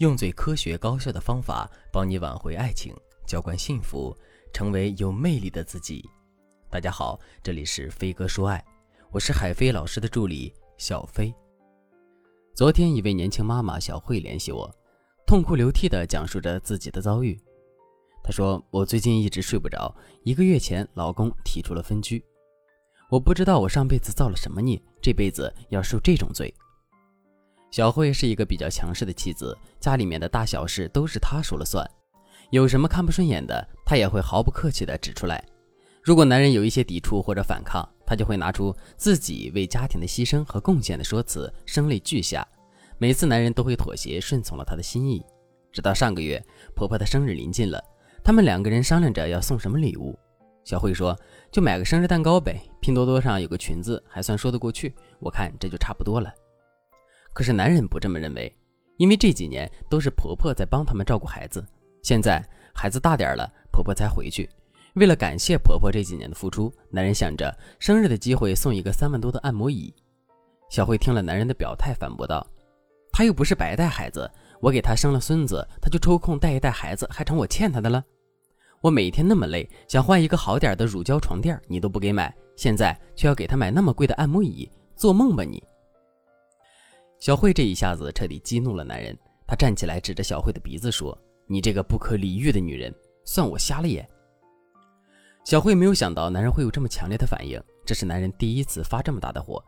用最科学高效的方法帮你挽回爱情，浇灌幸福，成为有魅力的自己。大家好，这里是飞哥说爱，我是海飞老师的助理小飞。昨天，一位年轻妈妈小慧联系我，痛哭流涕地讲述着自己的遭遇。她说：“我最近一直睡不着，一个月前老公提出了分居，我不知道我上辈子造了什么孽，这辈子要受这种罪。”小慧是一个比较强势的妻子，家里面的大小事都是她说了算，有什么看不顺眼的，她也会毫不客气地指出来。如果男人有一些抵触或者反抗，她就会拿出自己为家庭的牺牲和贡献的说辞，声泪俱下。每次男人都会妥协，顺从了她的心意。直到上个月，婆婆的生日临近了，他们两个人商量着要送什么礼物。小慧说：“就买个生日蛋糕呗，拼多多上有个裙子，还算说得过去。我看这就差不多了。”可是男人不这么认为，因为这几年都是婆婆在帮他们照顾孩子，现在孩子大点了，婆婆才回去。为了感谢婆婆这几年的付出，男人想着生日的机会送一个三万多的按摩椅。小慧听了男人的表态，反驳道：“他又不是白带孩子，我给他生了孙子，他就抽空带一带孩子，还成我欠他的了？我每天那么累，想换一个好点的乳胶床垫，你都不给买，现在却要给他买那么贵的按摩椅，做梦吧你！”小慧这一下子彻底激怒了男人，他站起来指着小慧的鼻子说：“你这个不可理喻的女人，算我瞎了眼。”小慧没有想到男人会有这么强烈的反应，这是男人第一次发这么大的火。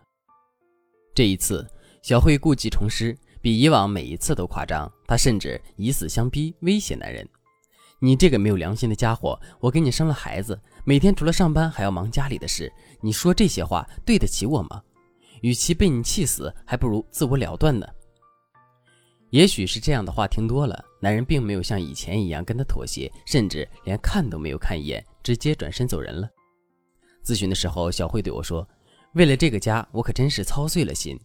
这一次，小慧故技重施，比以往每一次都夸张。她甚至以死相逼，威胁男人：“你这个没有良心的家伙，我给你生了孩子，每天除了上班还要忙家里的事，你说这些话对得起我吗？”与其被你气死，还不如自我了断呢。也许是这样的话听多了，男人并没有像以前一样跟他妥协，甚至连看都没有看一眼，直接转身走人了。咨询的时候，小慧对我说：“为了这个家，我可真是操碎了心。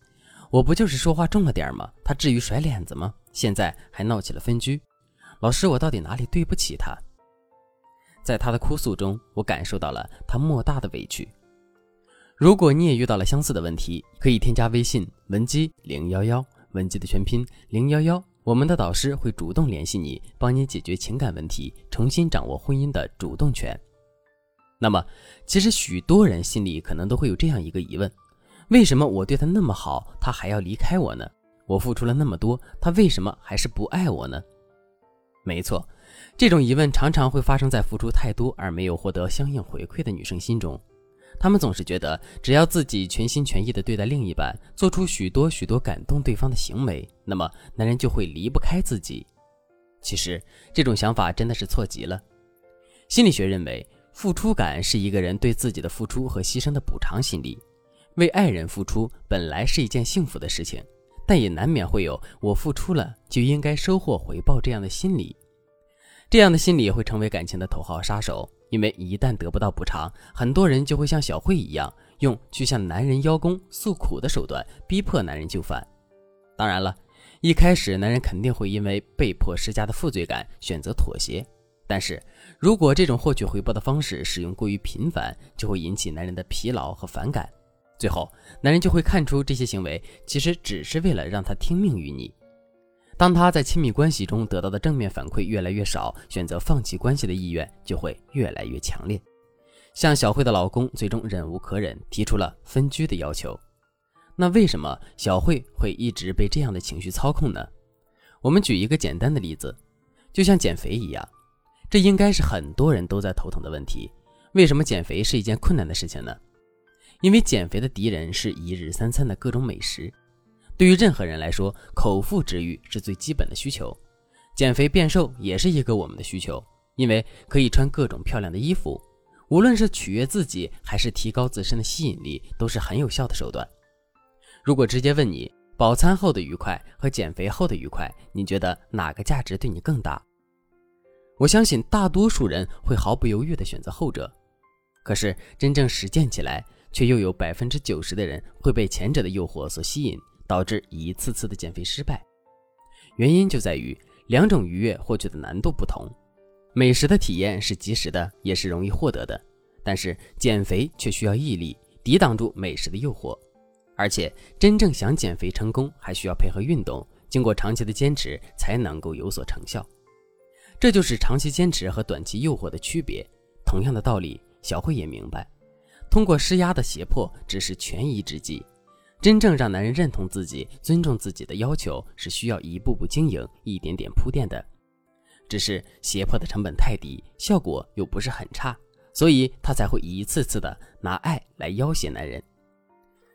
我不就是说话重了点吗？他至于甩脸子吗？现在还闹起了分居。老师，我到底哪里对不起他？”在他的哭诉中，我感受到了他莫大的委屈。如果你也遇到了相似的问题，可以添加微信文姬零幺幺，文姬的全拼零幺幺，我们的导师会主动联系你，帮你解决情感问题，重新掌握婚姻的主动权。那么，其实许多人心里可能都会有这样一个疑问：为什么我对他那么好，他还要离开我呢？我付出了那么多，他为什么还是不爱我呢？没错，这种疑问常常会发生在付出太多而没有获得相应回馈的女生心中。他们总是觉得，只要自己全心全意地对待另一半，做出许多许多感动对方的行为，那么男人就会离不开自己。其实，这种想法真的是错极了。心理学认为，付出感是一个人对自己的付出和牺牲的补偿心理。为爱人付出本来是一件幸福的事情，但也难免会有“我付出了就应该收获回报”这样的心理。这样的心理会成为感情的头号杀手。因为一旦得不到补偿，很多人就会像小慧一样，用去向男人邀功诉苦的手段逼迫男人就范。当然了，一开始男人肯定会因为被迫施加的负罪感选择妥协，但是如果这种获取回报的方式使用过于频繁，就会引起男人的疲劳和反感，最后男人就会看出这些行为其实只是为了让他听命于你。当他在亲密关系中得到的正面反馈越来越少，选择放弃关系的意愿就会越来越强烈。像小慧的老公最终忍无可忍，提出了分居的要求。那为什么小慧会一直被这样的情绪操控呢？我们举一个简单的例子，就像减肥一样，这应该是很多人都在头疼的问题。为什么减肥是一件困难的事情呢？因为减肥的敌人是一日三餐的各种美食。对于任何人来说，口腹之欲是最基本的需求，减肥变瘦也是一个我们的需求，因为可以穿各种漂亮的衣服，无论是取悦自己还是提高自身的吸引力，都是很有效的手段。如果直接问你，饱餐后的愉快和减肥后的愉快，你觉得哪个价值对你更大？我相信大多数人会毫不犹豫地选择后者，可是真正实践起来，却又有百分之九十的人会被前者的诱惑所吸引。导致一次次的减肥失败，原因就在于两种愉悦获取的难度不同。美食的体验是及时的，也是容易获得的，但是减肥却需要毅力，抵挡住美食的诱惑。而且真正想减肥成功，还需要配合运动，经过长期的坚持才能够有所成效。这就是长期坚持和短期诱惑的区别。同样的道理，小慧也明白，通过施压的胁迫只是权宜之计。真正让男人认同自己、尊重自己的要求，是需要一步步经营、一点点铺垫的。只是胁迫的成本太低，效果又不是很差，所以他才会一次次的拿爱来要挟男人。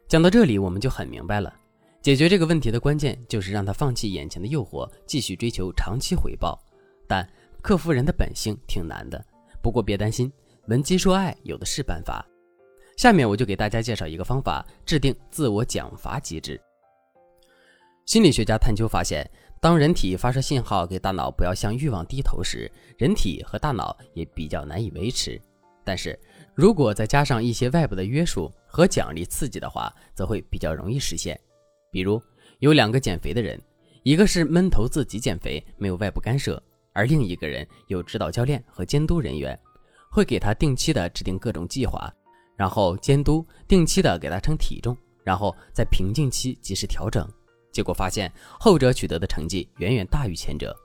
讲到这里，我们就很明白了，解决这个问题的关键就是让他放弃眼前的诱惑，继续追求长期回报。但克服人的本性挺难的，不过别担心，闻鸡说爱有的是办法。下面我就给大家介绍一个方法：制定自我奖罚机制。心理学家探究发现，当人体发射信号给大脑不要向欲望低头时，人体和大脑也比较难以维持。但是如果再加上一些外部的约束和奖励刺激的话，则会比较容易实现。比如有两个减肥的人，一个是闷头自己减肥，没有外部干涉。而另一个人有指导教练和监督人员，会给他定期的制定各种计划，然后监督定期的给他称体重，然后在瓶颈期及时调整。结果发现后者取得的成绩远远大于前者。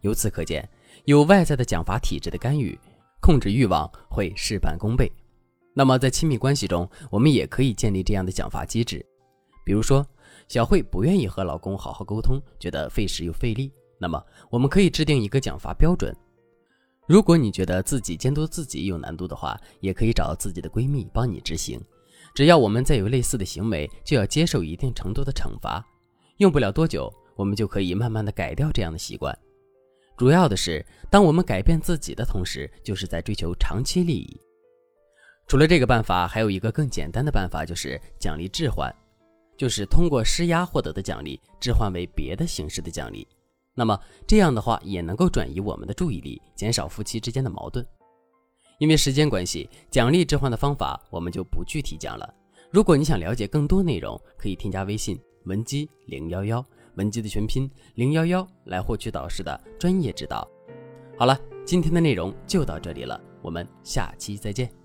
由此可见，有外在的奖罚体制的干预，控制欲望会事半功倍。那么在亲密关系中，我们也可以建立这样的奖罚机制。比如说，小慧不愿意和老公好好沟通，觉得费时又费力。那么，我们可以制定一个奖罚标准。如果你觉得自己监督自己有难度的话，也可以找自己的闺蜜帮你执行。只要我们再有类似的行为，就要接受一定程度的惩罚。用不了多久，我们就可以慢慢的改掉这样的习惯。主要的是，当我们改变自己的同时，就是在追求长期利益。除了这个办法，还有一个更简单的办法，就是奖励置换，就是通过施压获得的奖励置换为别的形式的奖励。那么这样的话也能够转移我们的注意力，减少夫妻之间的矛盾。因为时间关系，奖励置换的方法我们就不具体讲了。如果你想了解更多内容，可以添加微信文姬零幺幺，文姬的全拼零幺幺来获取导师的专业指导。好了，今天的内容就到这里了，我们下期再见。